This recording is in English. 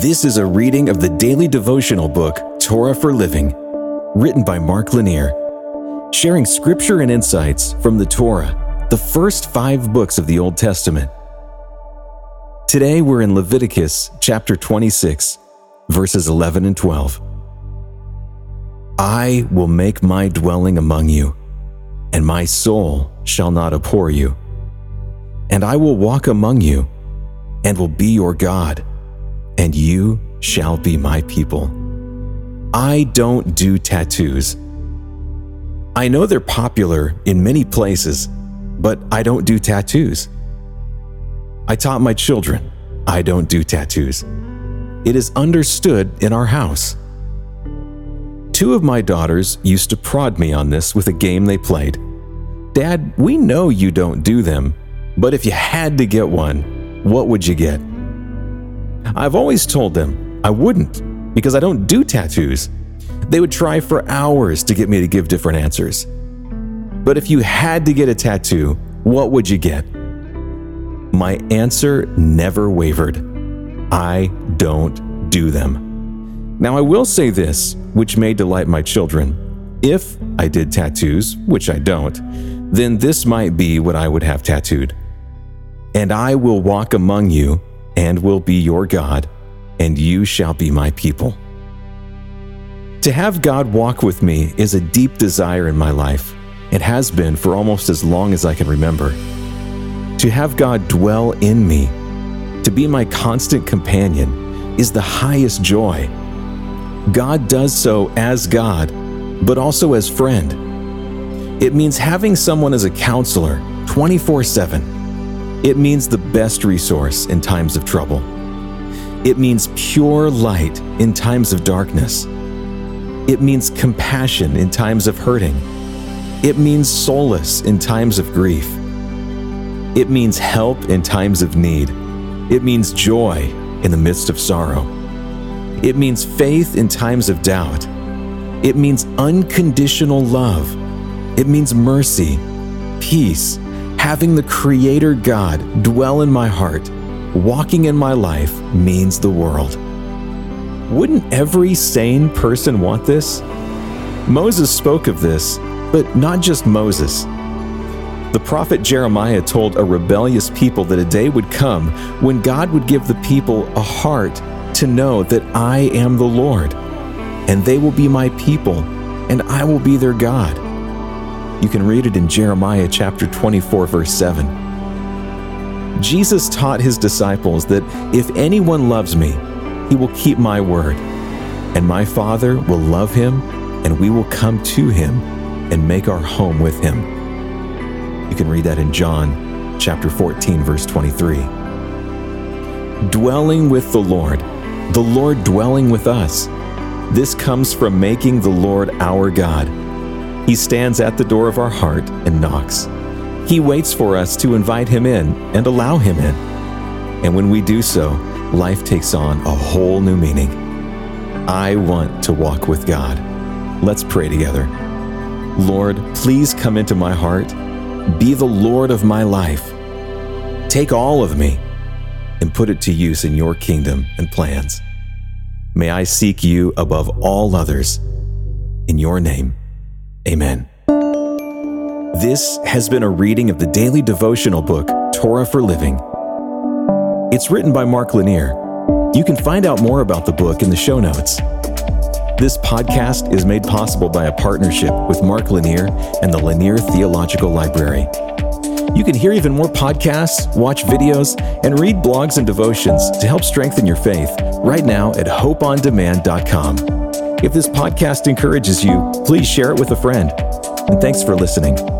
This is a reading of the daily devotional book, Torah for Living, written by Mark Lanier, sharing scripture and insights from the Torah, the first five books of the Old Testament. Today we're in Leviticus chapter 26, verses 11 and 12. I will make my dwelling among you, and my soul shall not abhor you. And I will walk among you, and will be your God and you shall be my people. I don't do tattoos. I know they're popular in many places, but I don't do tattoos. I taught my children I don't do tattoos. It is understood in our house. Two of my daughters used to prod me on this with a game they played. Dad, we know you don't do them, but if you had to get one, what would you get? I've always told them I wouldn't because I don't do tattoos. They would try for hours to get me to give different answers. But if you had to get a tattoo, what would you get? My answer never wavered I don't do them. Now, I will say this, which may delight my children. If I did tattoos, which I don't, then this might be what I would have tattooed. And I will walk among you and will be your God, and you shall be my people. To have God walk with me is a deep desire in my life. It has been for almost as long as I can remember. To have God dwell in me, to be my constant companion, is the highest joy. God does so as God, but also as friend. It means having someone as a counselor 24 7 it means the best resource in times of trouble. It means pure light in times of darkness. It means compassion in times of hurting. It means solace in times of grief. It means help in times of need. It means joy in the midst of sorrow. It means faith in times of doubt. It means unconditional love. It means mercy, peace, Having the Creator God dwell in my heart, walking in my life, means the world. Wouldn't every sane person want this? Moses spoke of this, but not just Moses. The prophet Jeremiah told a rebellious people that a day would come when God would give the people a heart to know that I am the Lord, and they will be my people, and I will be their God. You can read it in Jeremiah chapter 24, verse 7. Jesus taught his disciples that if anyone loves me, he will keep my word, and my Father will love him, and we will come to him and make our home with him. You can read that in John chapter 14, verse 23. Dwelling with the Lord, the Lord dwelling with us. This comes from making the Lord our God he stands at the door of our heart and knocks. He waits for us to invite him in and allow him in. And when we do so, life takes on a whole new meaning. I want to walk with God. Let's pray together. Lord, please come into my heart. Be the Lord of my life. Take all of me and put it to use in your kingdom and plans. May I seek you above all others. In your name, Amen. This has been a reading of the daily devotional book, Torah for Living. It's written by Mark Lanier. You can find out more about the book in the show notes. This podcast is made possible by a partnership with Mark Lanier and the Lanier Theological Library. You can hear even more podcasts, watch videos, and read blogs and devotions to help strengthen your faith right now at hopeondemand.com. If this podcast encourages you, please share it with a friend. And thanks for listening.